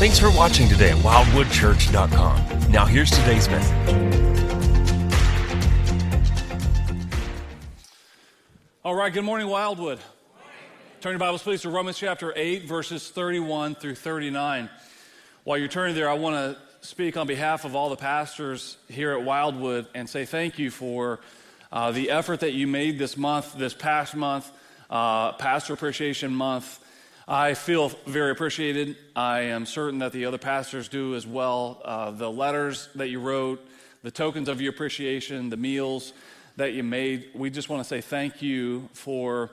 Thanks for watching today at wildwoodchurch.com. Now, here's today's message. All right, good morning, Wildwood. Turn your Bibles, please, to Romans chapter 8, verses 31 through 39. While you're turning there, I want to speak on behalf of all the pastors here at Wildwood and say thank you for uh, the effort that you made this month, this past month, uh, Pastor Appreciation Month. I feel very appreciated. I am certain that the other pastors do as well. Uh, the letters that you wrote, the tokens of your appreciation, the meals that you made, we just want to say thank you for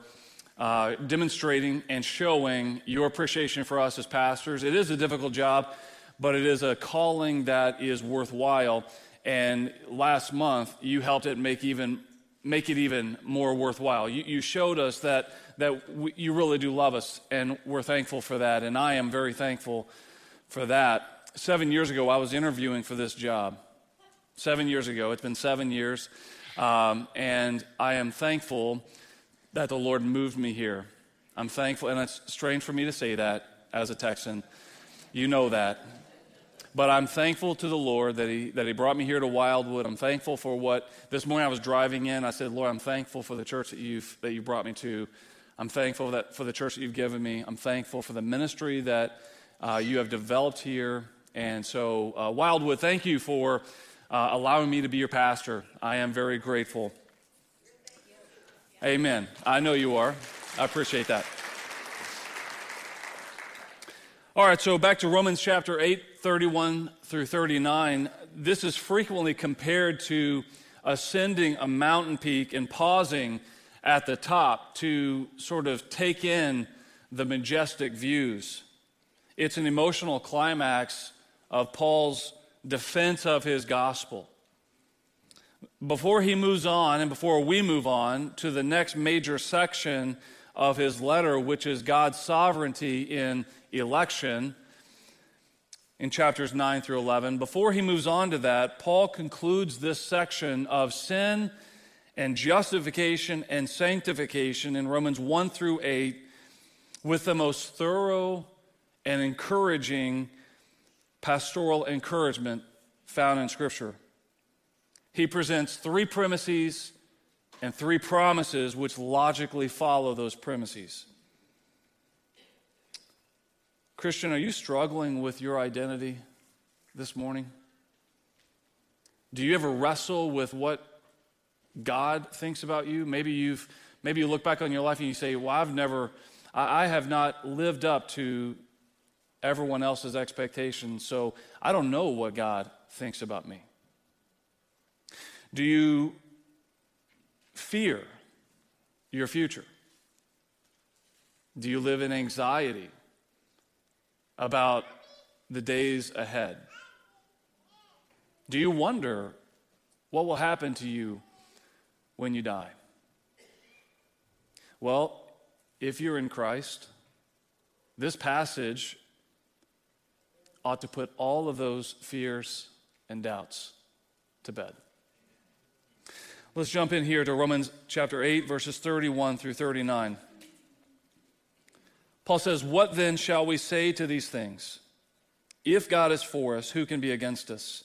uh, demonstrating and showing your appreciation for us as pastors. It is a difficult job, but it is a calling that is worthwhile. And last month, you helped it make even make it even more worthwhile. You, you showed us that that you really do love us, and we're thankful for that. And I am very thankful for that. Seven years ago, I was interviewing for this job. Seven years ago, it's been seven years, um, and I am thankful that the Lord moved me here. I'm thankful, and it's strange for me to say that as a Texan. You know that. But I'm thankful to the Lord that he, that he brought me here to Wildwood. I'm thankful for what, this morning I was driving in. I said, Lord, I'm thankful for the church that you've, that you brought me to. I'm thankful that, for the church that you've given me. I'm thankful for the ministry that uh, you have developed here. And so, uh, Wildwood, thank you for uh, allowing me to be your pastor. I am very grateful. Amen. I know you are. I appreciate that. All right, so back to Romans chapter 8, 31 through 39. This is frequently compared to ascending a mountain peak and pausing at the top to sort of take in the majestic views. It's an emotional climax of Paul's defense of his gospel before he moves on and before we move on to the next major section of his letter, which is God's sovereignty in election, in chapters 9 through 11, before he moves on to that, Paul concludes this section of sin and justification and sanctification in Romans 1 through 8 with the most thorough and encouraging pastoral encouragement found in Scripture he presents three premises and three promises which logically follow those premises. Christian, are you struggling with your identity this morning? Do you ever wrestle with what God thinks about you? Maybe you've maybe you look back on your life and you say, Well, I've never I, I have not lived up to everyone else's expectations, so I don't know what God thinks about me. Do you fear your future? Do you live in anxiety about the days ahead? Do you wonder what will happen to you when you die? Well, if you're in Christ, this passage ought to put all of those fears and doubts to bed. Let's jump in here to Romans chapter 8, verses 31 through 39. Paul says, What then shall we say to these things? If God is for us, who can be against us?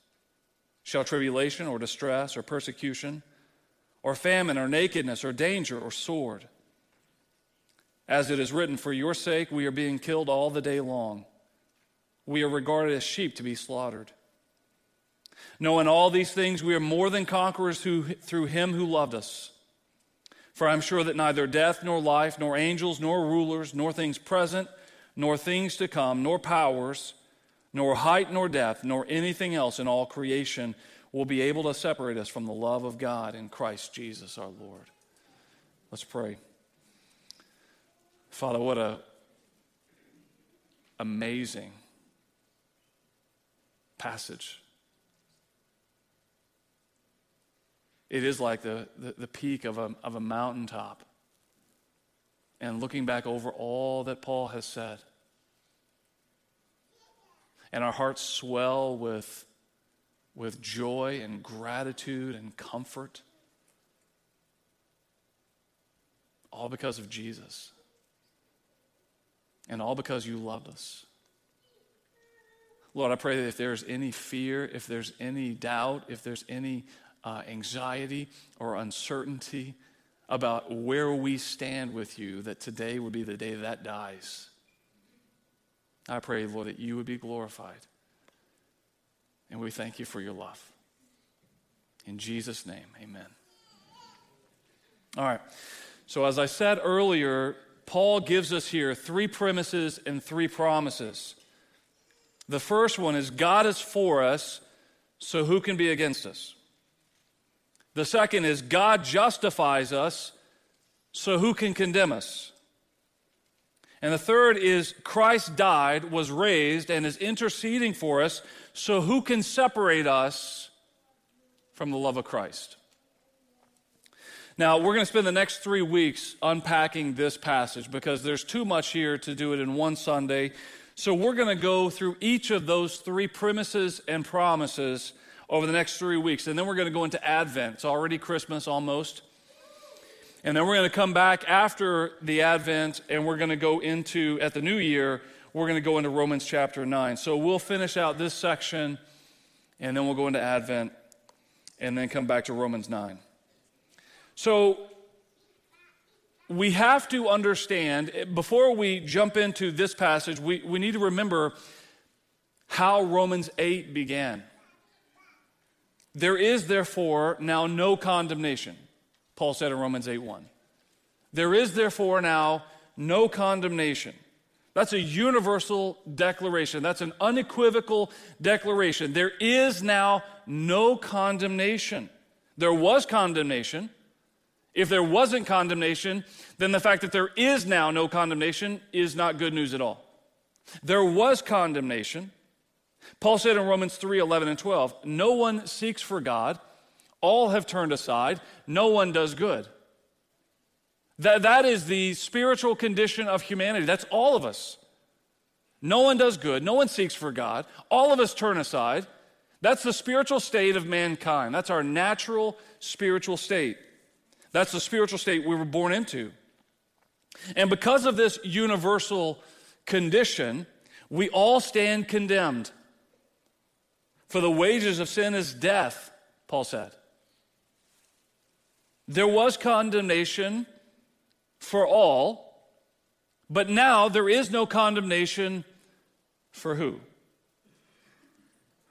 Shall tribulation or distress or persecution or famine or nakedness or danger or sword? As it is written, For your sake we are being killed all the day long. We are regarded as sheep to be slaughtered. No, in all these things we are more than conquerors through, through him who loved us. For I'm sure that neither death, nor life, nor angels, nor rulers, nor things present, nor things to come, nor powers, nor height, nor depth, nor anything else in all creation will be able to separate us from the love of God in Christ Jesus our Lord. Let's pray. Father, what a amazing passage. It is like the, the, the peak of a, of a mountaintop. And looking back over all that Paul has said, and our hearts swell with, with joy and gratitude and comfort. All because of Jesus. And all because you loved us. Lord, I pray that if there's any fear, if there's any doubt, if there's any uh, anxiety or uncertainty about where we stand with you, that today would be the day that dies. I pray, Lord, that you would be glorified. And we thank you for your love. In Jesus' name, amen. All right. So, as I said earlier, Paul gives us here three premises and three promises. The first one is God is for us, so who can be against us? The second is God justifies us, so who can condemn us? And the third is Christ died, was raised, and is interceding for us, so who can separate us from the love of Christ? Now, we're going to spend the next three weeks unpacking this passage because there's too much here to do it in one Sunday. So, we're going to go through each of those three premises and promises over the next three weeks. And then we're going to go into Advent. It's already Christmas almost. And then we're going to come back after the Advent and we're going to go into, at the new year, we're going to go into Romans chapter 9. So we'll finish out this section and then we'll go into Advent and then come back to Romans 9. So we have to understand, before we jump into this passage, we, we need to remember how Romans 8 began. There is therefore now no condemnation, Paul said in Romans 8 1. There is therefore now no condemnation. That's a universal declaration. That's an unequivocal declaration. There is now no condemnation. There was condemnation. If there wasn't condemnation, then the fact that there is now no condemnation is not good news at all. There was condemnation. Paul said in Romans 3 11 and 12, No one seeks for God, all have turned aside, no one does good. That, that is the spiritual condition of humanity. That's all of us. No one does good, no one seeks for God, all of us turn aside. That's the spiritual state of mankind. That's our natural spiritual state. That's the spiritual state we were born into. And because of this universal condition, we all stand condemned. For the wages of sin is death, Paul said. There was condemnation for all, but now there is no condemnation for who?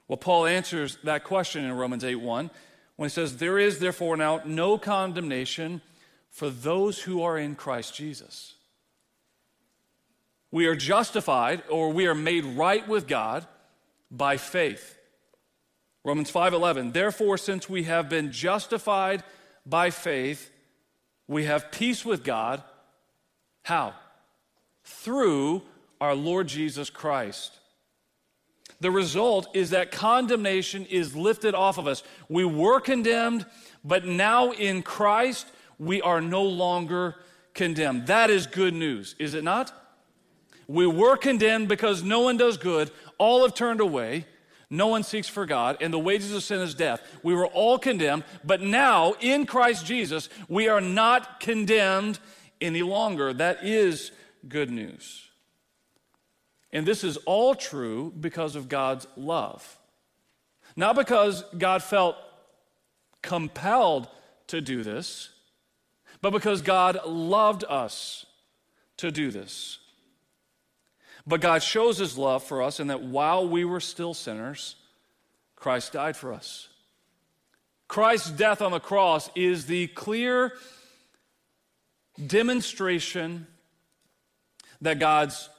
Well, Paul answers that question in Romans 8 1 when he says, There is therefore now no condemnation for those who are in Christ Jesus. We are justified or we are made right with God by faith. Romans 5:11 Therefore since we have been justified by faith we have peace with God. How? Through our Lord Jesus Christ. The result is that condemnation is lifted off of us. We were condemned but now in Christ we are no longer condemned. That is good news is it not? We were condemned because no one does good. All have turned away no one seeks for God, and the wages of sin is death. We were all condemned, but now in Christ Jesus, we are not condemned any longer. That is good news. And this is all true because of God's love. Not because God felt compelled to do this, but because God loved us to do this. But God shows his love for us in that while we were still sinners, Christ died for us. Christ's death on the cross is the clear demonstration that God's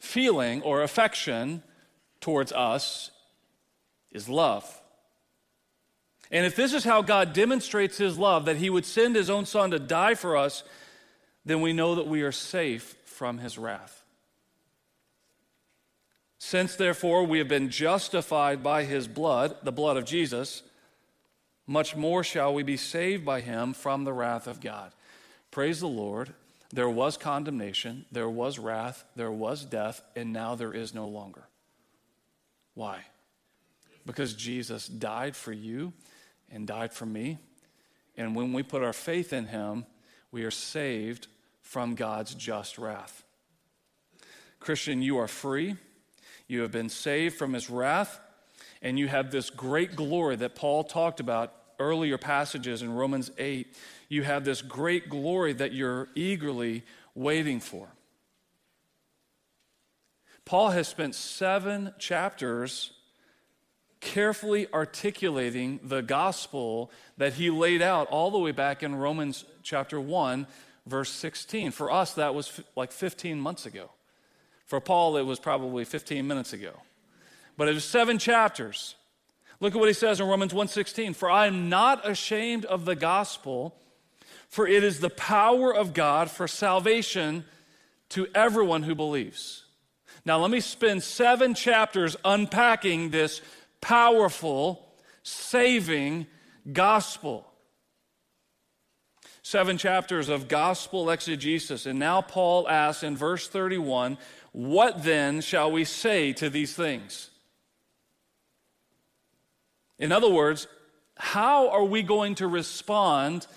feeling or affection towards us is love. And if this is how God demonstrates his love, that he would send his own son to die for us, then we know that we are safe from his wrath. Since therefore we have been justified by his blood, the blood of Jesus, much more shall we be saved by him from the wrath of God. Praise the Lord. There was condemnation, there was wrath, there was death, and now there is no longer. Why? Because Jesus died for you and died for me. And when we put our faith in him, we are saved from God's just wrath. Christian, you are free. You have been saved from his wrath, and you have this great glory that Paul talked about earlier passages in Romans 8. You have this great glory that you're eagerly waiting for. Paul has spent seven chapters carefully articulating the gospel that he laid out all the way back in Romans chapter 1, verse 16. For us, that was like 15 months ago. For Paul, it was probably 15 minutes ago. But it was seven chapters. Look at what he says in Romans 1:16, "For I am not ashamed of the gospel, for it is the power of God for salvation to everyone who believes." Now, let me spend 7 chapters unpacking this powerful, saving gospel. Seven chapters of gospel exegesis. And now Paul asks in verse 31 what then shall we say to these things? In other words, how are we going to respond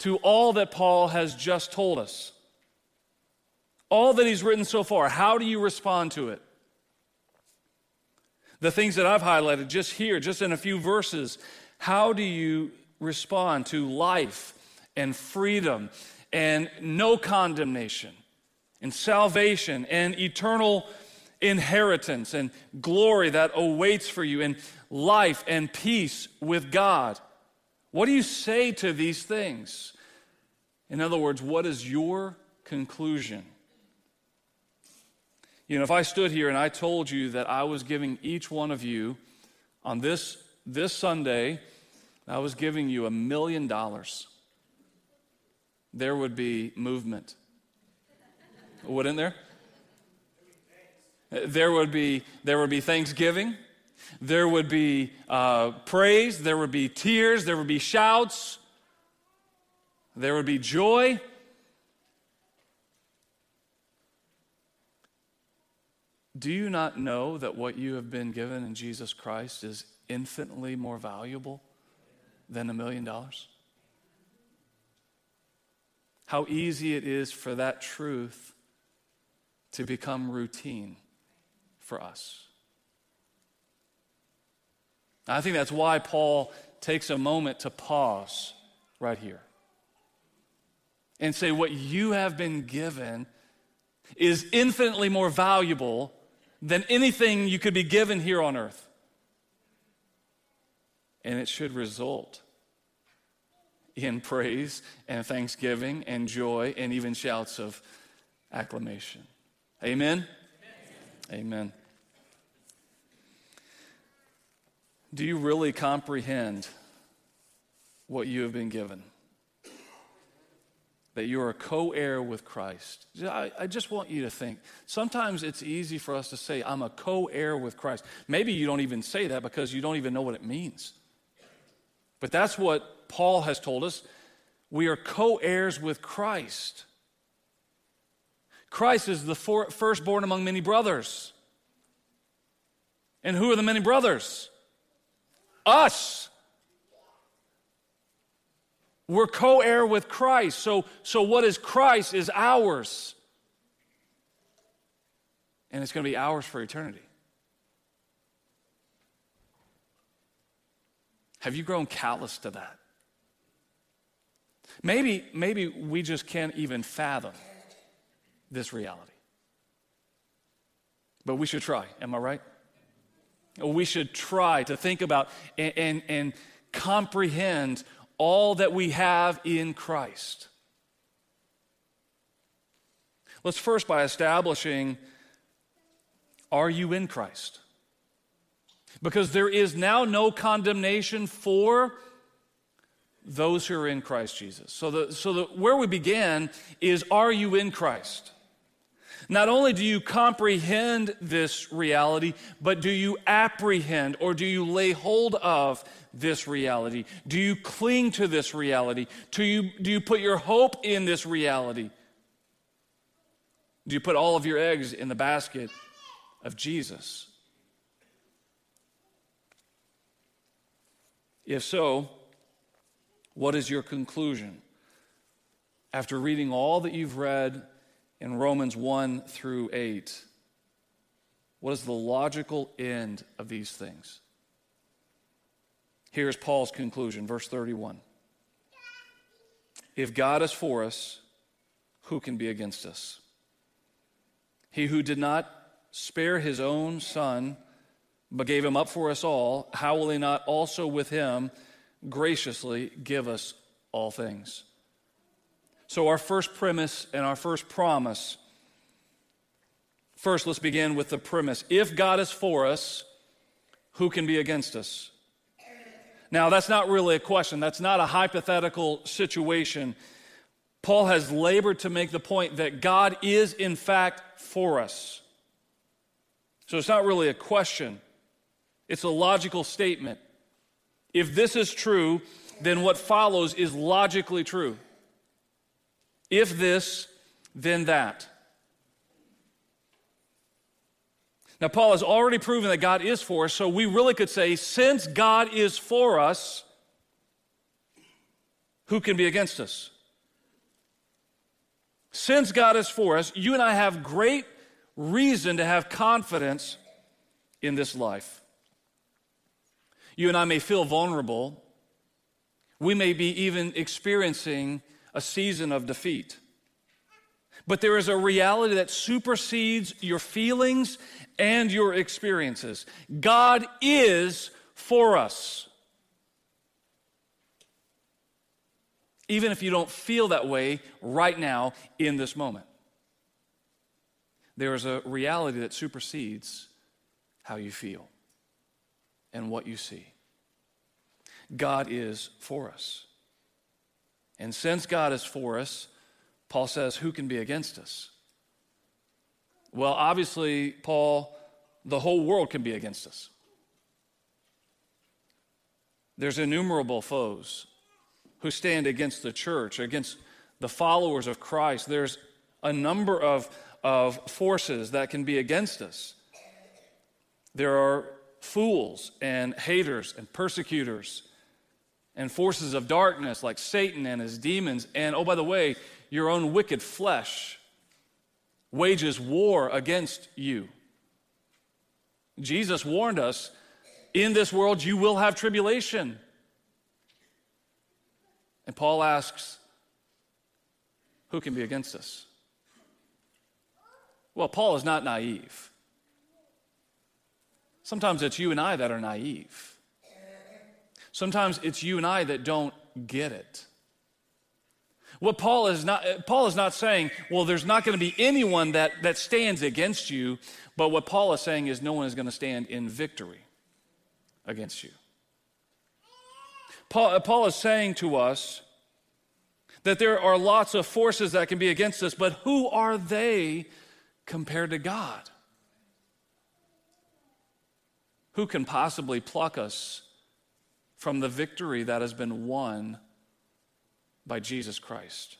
to all that Paul has just told us? All that he's written so far, how do you respond to it? The things that I've highlighted just here, just in a few verses, how do you respond to life and freedom and no condemnation? And salvation and eternal inheritance and glory that awaits for you and life and peace with God. What do you say to these things? In other words, what is your conclusion? You know, if I stood here and I told you that I was giving each one of you on this, this Sunday, I was giving you a million dollars, there would be movement wouldn't there? There would be, there would be thanksgiving. There would be uh, praise. There would be tears. There would be shouts. There would be joy. Do you not know that what you have been given in Jesus Christ is infinitely more valuable than a million dollars? How easy it is for that truth to become routine for us. I think that's why Paul takes a moment to pause right here and say, What you have been given is infinitely more valuable than anything you could be given here on earth. And it should result in praise and thanksgiving and joy and even shouts of acclamation. Amen? Amen? Amen. Do you really comprehend what you have been given? That you are a co heir with Christ. I, I, just want you to think. Sometimes it's easy for us to say, I'm a co heir with Christ. Maybe you don't even say that because you don't even know what it means. But that's what Paul has told us. We are co heirs with Christ. Christ is the firstborn among many brothers. And who are the many brothers? Us. We're co heir with Christ. So, so, what is Christ is ours. And it's going to be ours for eternity. Have you grown callous to that? Maybe, maybe we just can't even fathom this reality. But we should try, am I right? We should try to think about and, and, and comprehend all that we have in Christ. Let's first by establishing are you in Christ? Because there is now no condemnation for those who are in Christ Jesus. So, the, so the, where we began is are you in Christ? Not only do you comprehend this reality, but do you apprehend or do you lay hold of this reality? Do you cling to this reality? Do you, do you put your hope in this reality? Do you put all of your eggs in the basket of Jesus? If so, what is your conclusion? After reading all that you've read in Romans 1 through 8, what is the logical end of these things? Here's Paul's conclusion, verse 31. If God is for us, who can be against us? He who did not spare his own son, but gave him up for us all, how will he not also with him graciously give us all things? So, our first premise and our first promise. First, let's begin with the premise. If God is for us, who can be against us? Now, that's not really a question. That's not a hypothetical situation. Paul has labored to make the point that God is, in fact, for us. So it's not really a question, it's a logical statement. If this is true, then what follows is logically true. If this, then that. Now, Paul has already proven that God is for us, so we really could say, since God is for us, who can be against us? Since God is for us, you and I have great reason to have confidence in this life. You and I may feel vulnerable. We may be even experiencing a season of defeat. But there is a reality that supersedes your feelings and your experiences. God is for us. Even if you don't feel that way right now in this moment, there is a reality that supersedes how you feel and what you see. God is for us. And since God is for us, Paul says, who can be against us? Well, obviously, Paul, the whole world can be against us. There's innumerable foes who stand against the church, against the followers of Christ. There's a number of, of forces that can be against us. There are fools and haters and persecutors and forces of darkness like Satan and his demons. And oh, by the way, your own wicked flesh wages war against you. Jesus warned us in this world you will have tribulation. And Paul asks, who can be against us? Well, Paul is not naive. Sometimes it's you and I that are naive. Sometimes it's you and I that don't get it. What Paul is not, uh, Paul is not saying, well, there's not going to be anyone that, that stands against you, but what Paul is saying is no one is going to stand in victory against you. Paul, uh, Paul is saying to us that there are lots of forces that can be against us, but who are they compared to God? Who can possibly pluck us from the victory that has been won by Jesus Christ?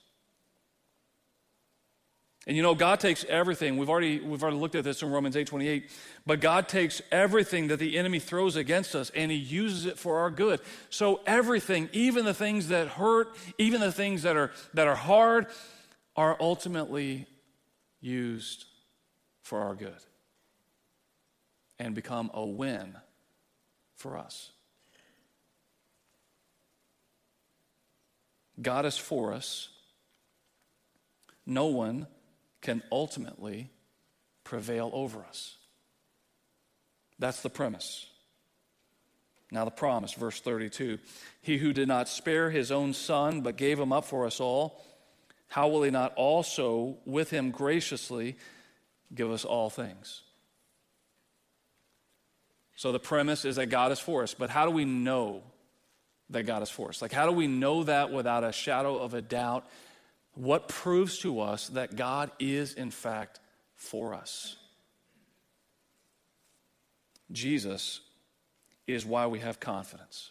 And you know, God takes everything. We've already, we've already looked at this in Romans 8 28. But God takes everything that the enemy throws against us and he uses it for our good. So everything, even the things that hurt, even the things that are that are hard, are ultimately used for our good and become a win for us. God is for us. No one can ultimately prevail over us. That's the premise. Now, the promise, verse 32 He who did not spare his own son, but gave him up for us all, how will he not also with him graciously give us all things? So the premise is that God is for us, but how do we know that God is for us? Like, how do we know that without a shadow of a doubt? What proves to us that God is, in fact, for us. Jesus is why we have confidence.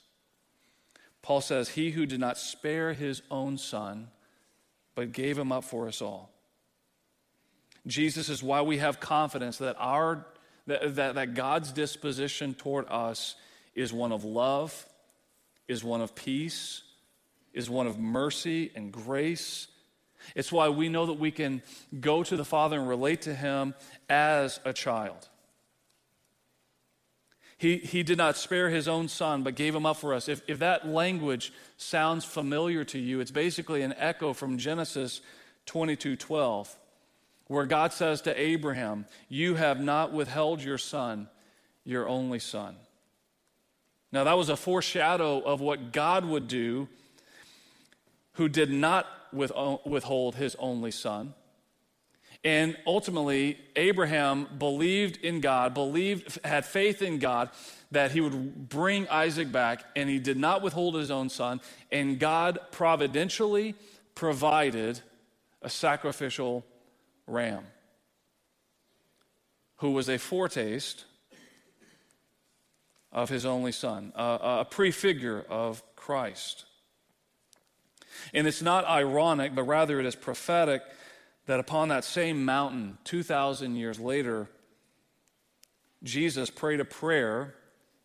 Paul says, He who did not spare his own son, but gave him up for us all. Jesus is why we have confidence that, our, that, that, that God's disposition toward us is one of love, is one of peace, is one of mercy and grace. It's why we know that we can go to the Father and relate to Him as a child. He, he did not spare his own son, but gave him up for us. If, if that language sounds familiar to you, it's basically an echo from Genesis 22 12, where God says to Abraham, You have not withheld your son, your only son. Now, that was a foreshadow of what God would do, who did not uh, withhold his only son. And ultimately, Abraham believed in God, believed, had faith in God that he would bring Isaac back, and he did not withhold his own son. And God providentially provided a sacrificial ram who was a foretaste of his only son, a, prefigure of Christ. And it's not ironic, but rather it is prophetic that upon that same mountain, 2,000 years later, Jesus prayed a prayer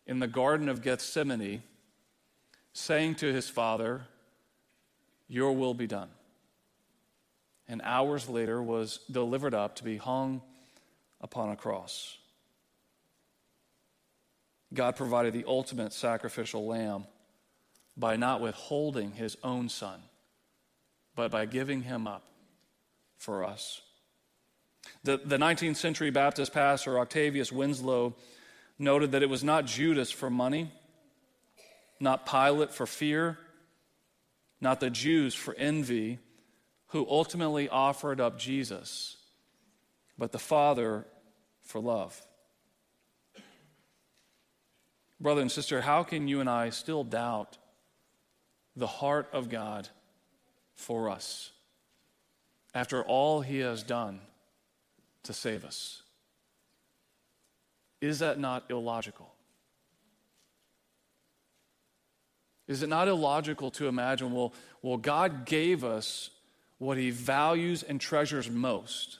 in the Garden of Gethsemane, saying to his Father, Your will be done. And hours later was delivered up to be hung upon a cross. God provided the ultimate sacrificial lamb by not withholding his own son, but by giving him up for us. The, the 19th century Baptist pastor Octavius Winslow noted that it was not Judas for money, not Pilate for fear, not the Jews for envy, who ultimately offered up Jesus, but the Father for love. Brother and sister, how can you and I still doubt the heart of God for us? after all he has done to save us. Is that not illogical? Is it not illogical to imagine, well, well, God gave us what he values and treasures most,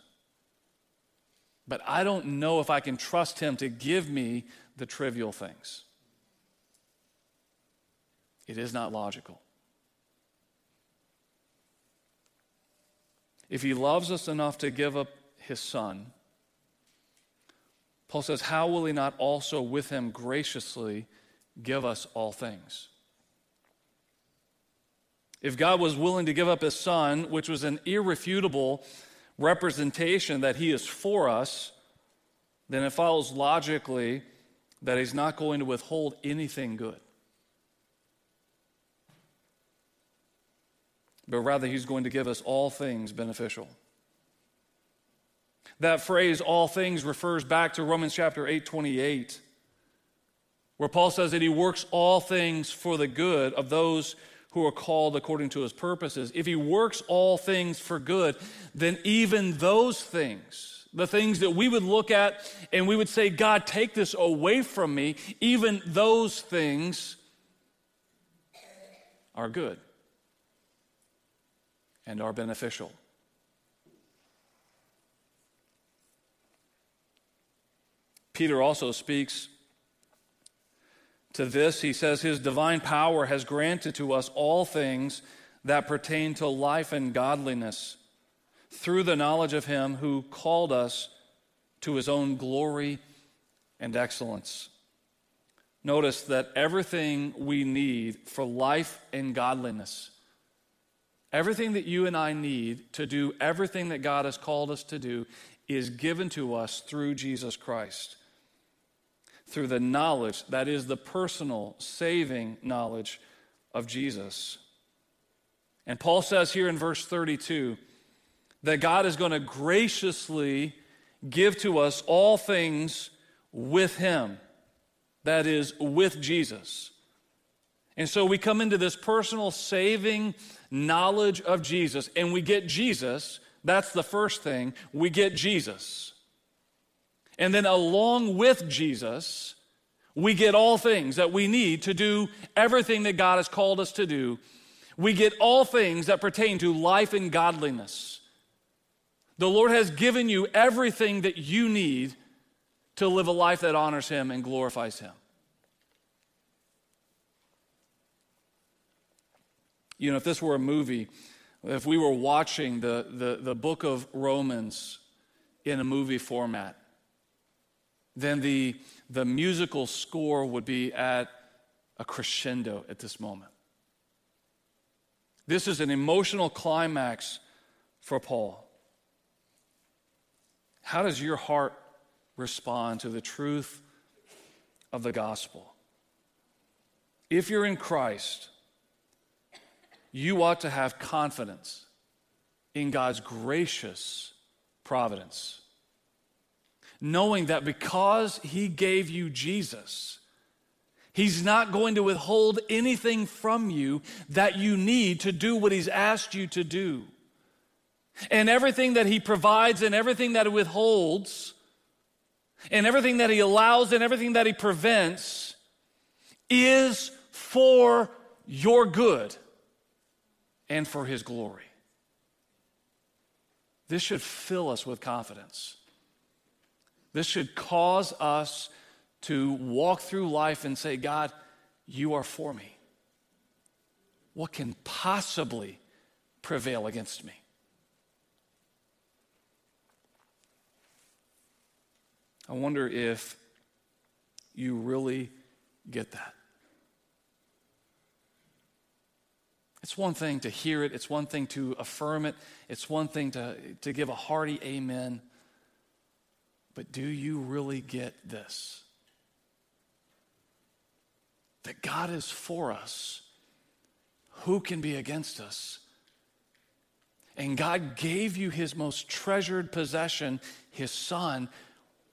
but I don't know if I can trust him to give me the trivial things? It is not logical. If he loves us enough to give up his son, Paul says, How will he not also with him graciously give us all things? If God was willing to give up his son, which was an irrefutable representation that he is for us, then it follows logically that he's not going to withhold anything good. But rather he's going to give us all things beneficial. That phrase, all things, refers back to Romans chapter 8, 28, where Paul says that he works all things for the good of those who are called according to his purposes. If he works all things for good, then even those things, the things that we would look at and we would say, God, take this away from me, even those things are good and are beneficial. Peter also speaks to this. He says, His divine power has granted to us all things that pertain to life and godliness through the knowledge of Him who called us to His own glory and excellence. Notice that everything we need for life and godliness Everything that you and I need to do everything that God has called us to do is given to us through Jesus Christ. Through the knowledge, that is the personal, saving knowledge of Jesus. And Paul says here in verse 32 that God is going to graciously give to us all things with Him, that is, with Jesus. And so we come into this personal saving knowledge of Jesus, and we get Jesus. That's the first thing. We get Jesus. And then, along with Jesus, we get all things that we need to do everything that God has called us to do. We get all things that pertain to life and godliness. The Lord has given you everything that you need to live a life that honors Him and glorifies Him. You know, if this were a movie, if we were watching the, the, the book of Romans in a movie format, then the, the musical score would be at a crescendo at this moment. This is an emotional climax for Paul. How does your heart respond to the truth of the gospel? If you're in Christ, you ought to have confidence in God's gracious providence, knowing that because He gave you Jesus, He's not going to withhold anything from you that you need to do what He's asked you to do. And everything that He provides and everything that He withholds and everything that He allows and everything that He prevents is for your good and for His glory. This should fill us with confidence. This should cause us to walk through life and say, God, you are for me. What can possibly prevail against me? I wonder if you really get that. It's one thing to hear it, it's one thing to affirm it, it's one thing to, to give a hearty amen. But do you really get this? That God is for us. Who can be against us? And God gave you his most treasured possession, his son.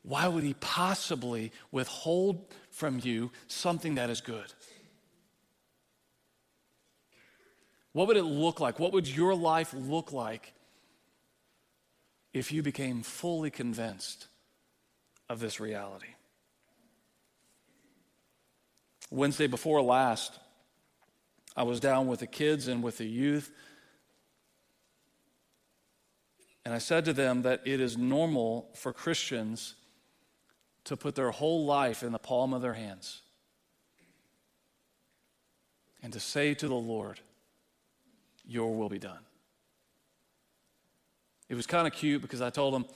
Why would he possibly withhold from you something that is good? What would it look like? What would your life look like if you became fully convinced of this reality? Wednesday before last, I was down with the kids and with the youth. And I said to them that it is normal for Christians to put their whole life in the palm of their hands and to say to the Lord, your will be done. It was kind of cute because I told them,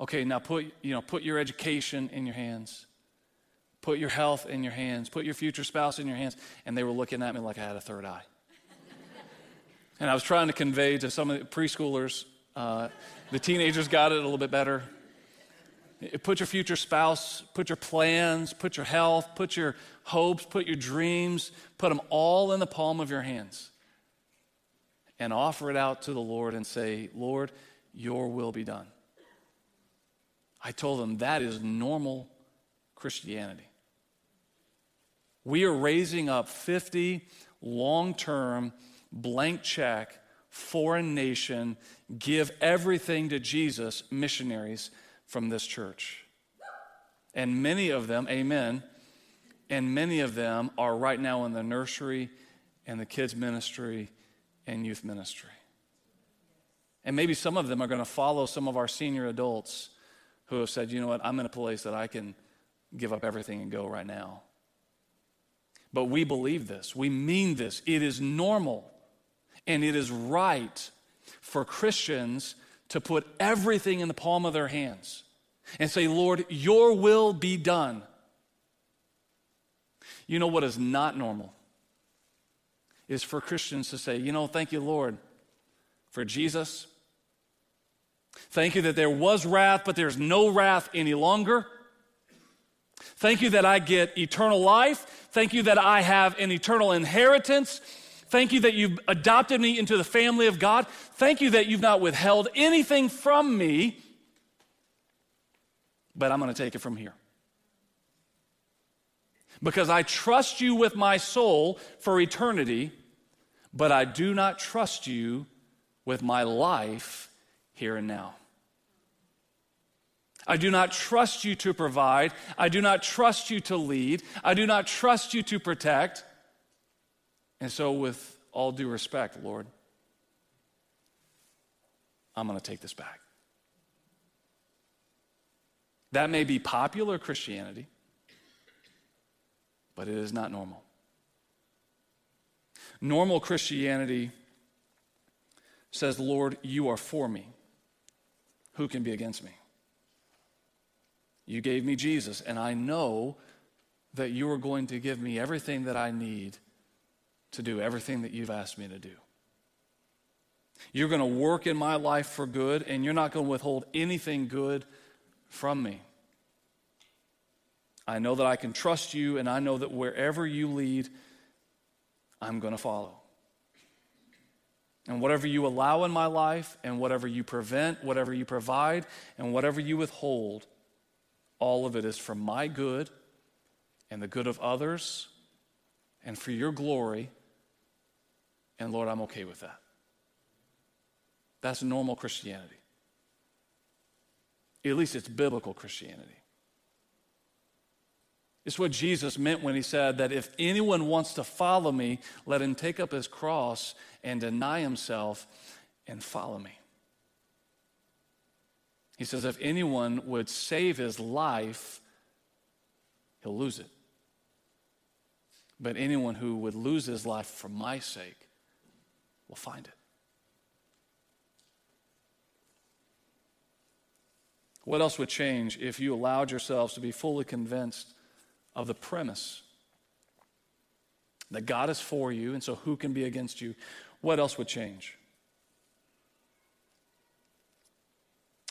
okay, now put, you know, put your education in your hands. Put your health in your hands. Put your future spouse in your hands. And they were looking at me like I had a third eye. and I was trying to convey to some of the preschoolers, uh, the teenagers got it a little bit better. Put your future spouse, put your plans, put your health, put your hopes, put your dreams, put them all in the palm of your hands and offer it out to the Lord and say, Lord, your will be done. I told them that is normal Christianity. We are raising up 50 long term, blank check, foreign nation, give everything to Jesus missionaries from this church. And many of them, amen, and many of them are right now in the nursery and the kids' ministry and youth ministry. And maybe some of them are going to follow some of our senior adults who have said, you know what, I'm in a place that I can give up everything and go right now. But we believe this. We mean this. It is normal and it is right for Christians to put everything in the palm of their hands and say, Lord, your will be done. You know what is not normal? Is for Christians to say, you know, thank you, Lord, for Jesus. Thank you that there was wrath, but there's no wrath any longer. Thank you that I get eternal life. Thank you that I have an eternal inheritance. Thank you that you've adopted me into the family of God. Thank you that you've not withheld anything from me, but I'm going to take it from here because I trust you with my soul for eternity, but I do not trust you with my life here and now. I do not trust you to provide. I do not trust you to lead. I do not trust you to protect. And so, with all due respect, Lord, I'm going to take this back. That may be popular Christianity, but it is not normal. Normal Christianity says, Lord, you are for me. Who can be against me? You gave me Jesus, and I know that you are going to give me everything that I need to do everything that you've asked me to do. You're going to work in my life for good, and you're not going to withhold anything good from me. I know that I can trust you, and I know that wherever you lead, I'm going to follow. And whatever you allow in my life, and whatever you prevent, whatever you provide, and whatever you withhold, all of it is for my good and the good of others and for your glory. And Lord, I'm okay with that. That's normal Christianity. At least it's biblical Christianity. It's what Jesus meant when he said that if anyone wants to follow me, let him take up his cross and deny himself and follow me. He says, if anyone would save his life, he'll lose it. But anyone who would lose his life for my sake will find it. What else would change if you allowed yourselves to be fully convinced of the premise that God is for you, and so who can be against you? What else would change?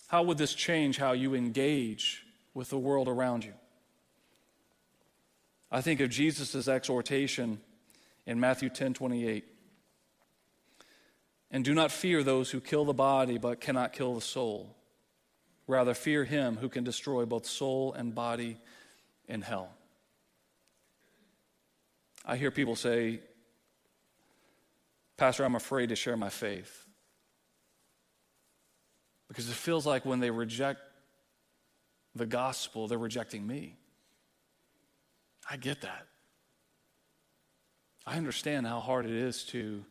How would this change how you engage with the world around you? I think of Jesus' exhortation in Matthew 10 28. And do not fear those who kill the body but cannot kill the soul. Rather, fear him who can destroy both soul and body in hell. I hear people say, Pastor, I'm afraid to share my faith. Because it feels like when they reject the gospel, they're rejecting me. I get that. I understand how hard it is to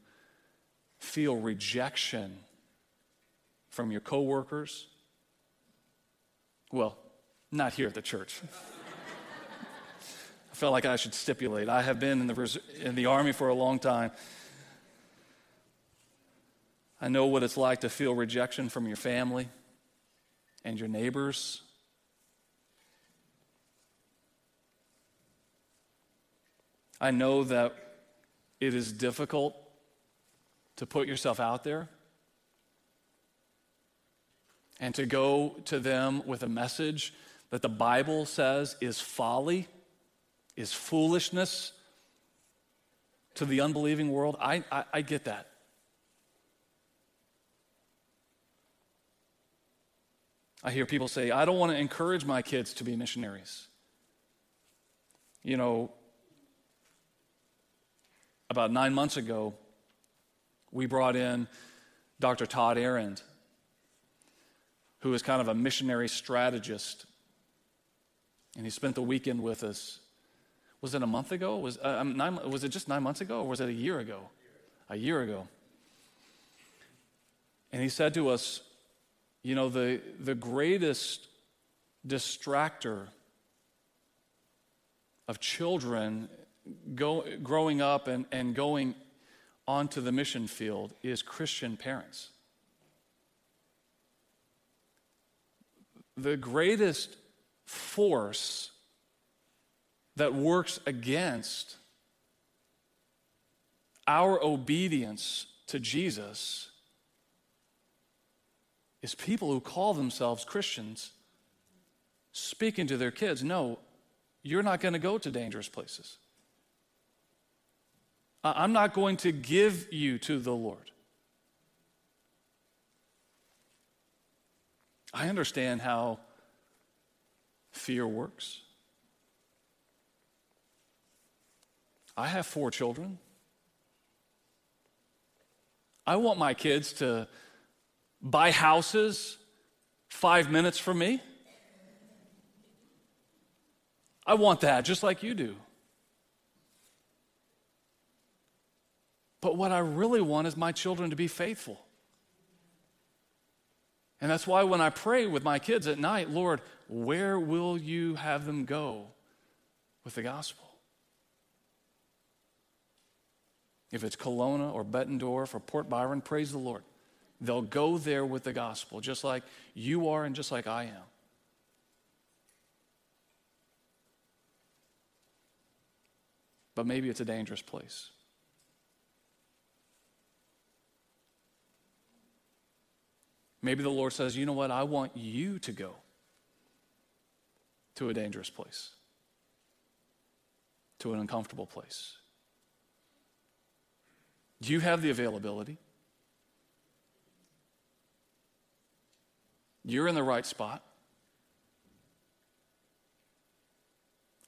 feel rejection from your coworkers. Well, not here at the church. I felt like I should stipulate. I have been in the, in the army for a long time. I know what it's like to feel rejection from your family and your neighbors. I know that it is difficult to put yourself out there and to go to them with a message that the Bible says is folly, is foolishness to the unbelieving world. I, I, I get that. I hear people say, I don't want to encourage my kids to be missionaries. You know, about nine months ago, we brought in Dr. Todd Arend, who is kind of a missionary strategist. And he spent the weekend with us. Was it a month ago? Was, uh, um, nine, was it just nine months ago, or was it a year ago? A year ago. And he said to us, you know, the, the greatest distractor of children go, growing up and, and going onto the mission field is Christian parents. The greatest force that works against our obedience to Jesus is people who call themselves Christians speaking to their kids no, you're not going to go to dangerous places. I'm not going to give you to the Lord. I understand how fear works. I have four children. I want my kids to buy houses five minutes from me. I want that just like you do. But what I really want is my children to be faithful. And that's why when I pray with my kids at night, Lord, where will you have them go with the gospel? If it's Kelowna or Bettendorf or Port Byron, praise the Lord. They'll go there with the gospel, just like you are and just like I am. But maybe it's a dangerous place. Maybe the Lord says, you know what? I want you to go to a dangerous place, to an uncomfortable place. Do you have the availability? You're in the right spot.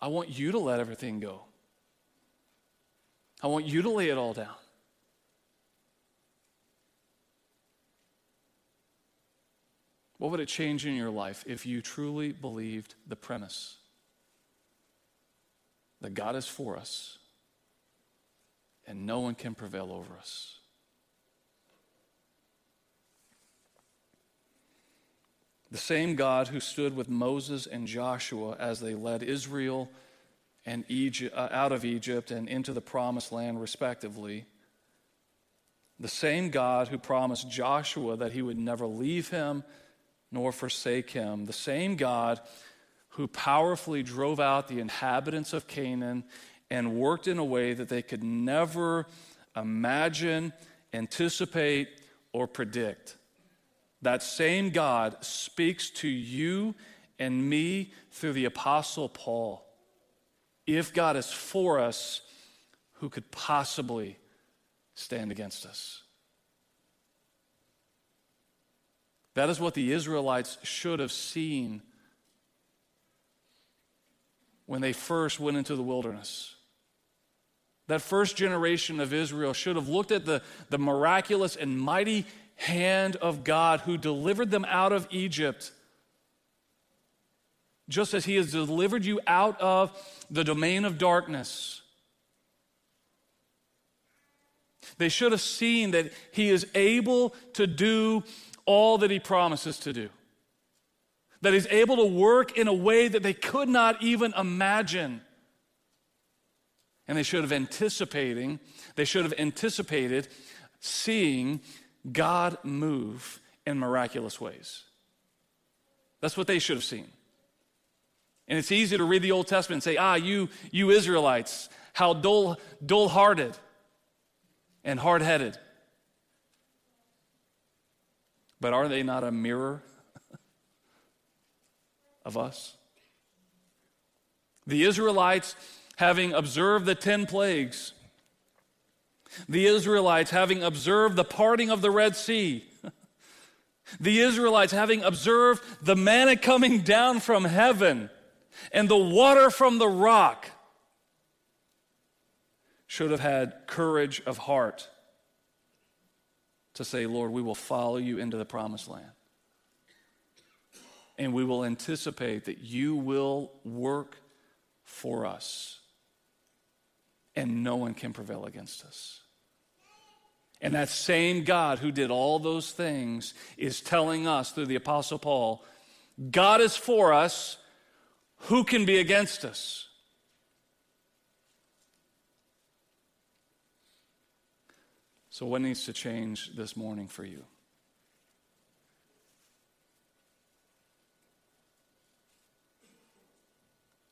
I want you to let everything go. I want you to lay it all down. What would it change in your life if you truly believed the premise that God is for us and no one can prevail over us? The same God who stood with Moses and Joshua as they led Israel and Egypt, uh, out of Egypt and into the promised land, respectively. The same God who promised Joshua that he would never leave him nor forsake him. The same God who powerfully drove out the inhabitants of Canaan and worked in a way that they could never imagine, anticipate, or predict. That same God speaks to you and me through the Apostle Paul. If God is for us, who could possibly stand against us? That is what the Israelites should have seen when they first went into the wilderness. That first generation of Israel should have looked at the, the miraculous and mighty hand of God who delivered them out of Egypt. Just as He has delivered you out of the domain of darkness. They should have seen that He is able to do all that He promises to do. That He's able to work in a way that they could not even imagine. And they should have anticipating, they should have anticipated seeing God move in miraculous ways. That's what they should have seen. And it's easy to read the Old Testament and say, ah, you, you Israelites, how dull, dull-hearted and hard-headed. But are they not a mirror of us? The Israelites, having observed the ten plagues, the Israelites, having observed the parting of the Red Sea, the Israelites, having observed the manna coming down from heaven and the water from the rock, should have had courage of heart to say, Lord, we will follow you into the promised land. And we will anticipate that you will work for us, and no one can prevail against us. And that same God who did all those things is telling us through the Apostle Paul God is for us, who can be against us? So, what needs to change this morning for you?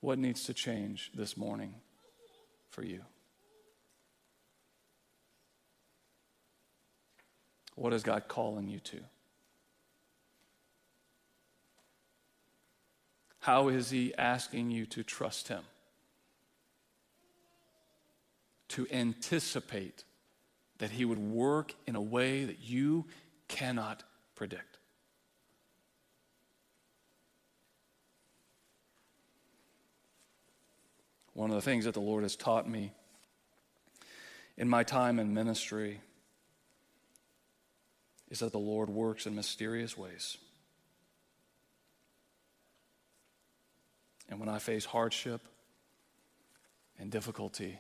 What needs to change this morning for you? What is God calling you to? How is He asking you to trust Him? To anticipate that He would work in a way that you cannot predict. One of the things that the Lord has taught me in my time in ministry is that the Lord works in mysterious ways. And when I face hardship, and difficulty,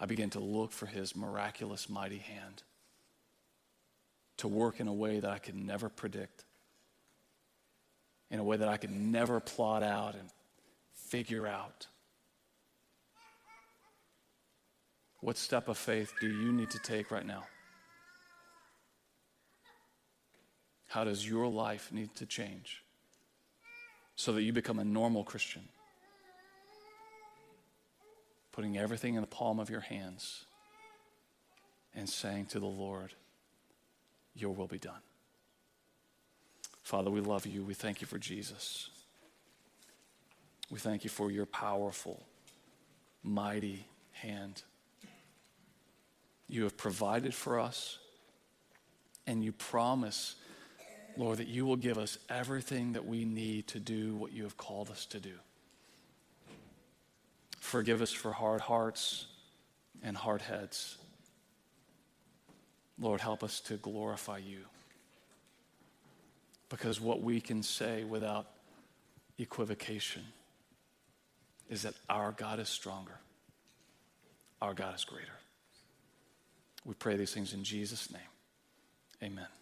I begin to look for his miraculous, mighty hand to work in a way that I could never predict, in a way that I could never plot out and figure out. What step of faith do you need to take right now? How does your life need to change so that you become a normal Christian? Putting everything in the palm of your hands and saying to the Lord, Your will be done. Father, we love you. We thank you for Jesus. We thank you for your powerful, mighty hand. You have provided for us, and you promise, Lord, that you will give us everything that we need to do what you have called us to do. Forgive us for hard hearts and hard heads. Lord, help us to glorify you. Because what we can say without equivocation is that our God is stronger, our God is greater. We pray these things in Jesus' name. Amen.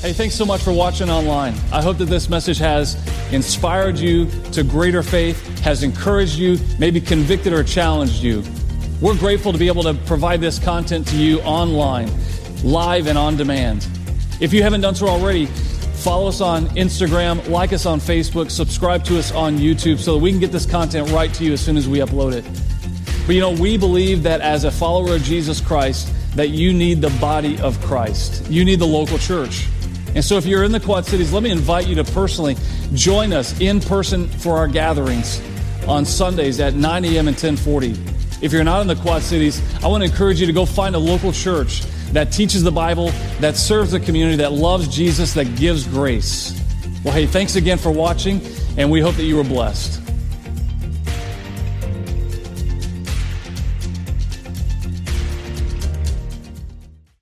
Hey, thanks so much for watching online. I hope that this message has inspired you to greater faith, has encouraged you, maybe convicted or challenged you. We're grateful to be able to provide this content to you online, live and on demand. If you haven't done so already, follow us on Instagram, like us on Facebook, subscribe to us on YouTube so that we can get this content right to you as soon as we upload it. But you know, we believe that as a follower of Jesus Christ, that you need the body of Christ. You need the local church. And so if you're in the Quad Cities, let me invite you to personally join us in person for our gatherings on Sundays at 9 a.m. and 1040. If you're not in the Quad Cities, I want to encourage you to go find a local church that teaches the Bible, that serves the community, that loves Jesus, that gives grace. Well, hey, thanks again for watching, and we hope that you were blessed.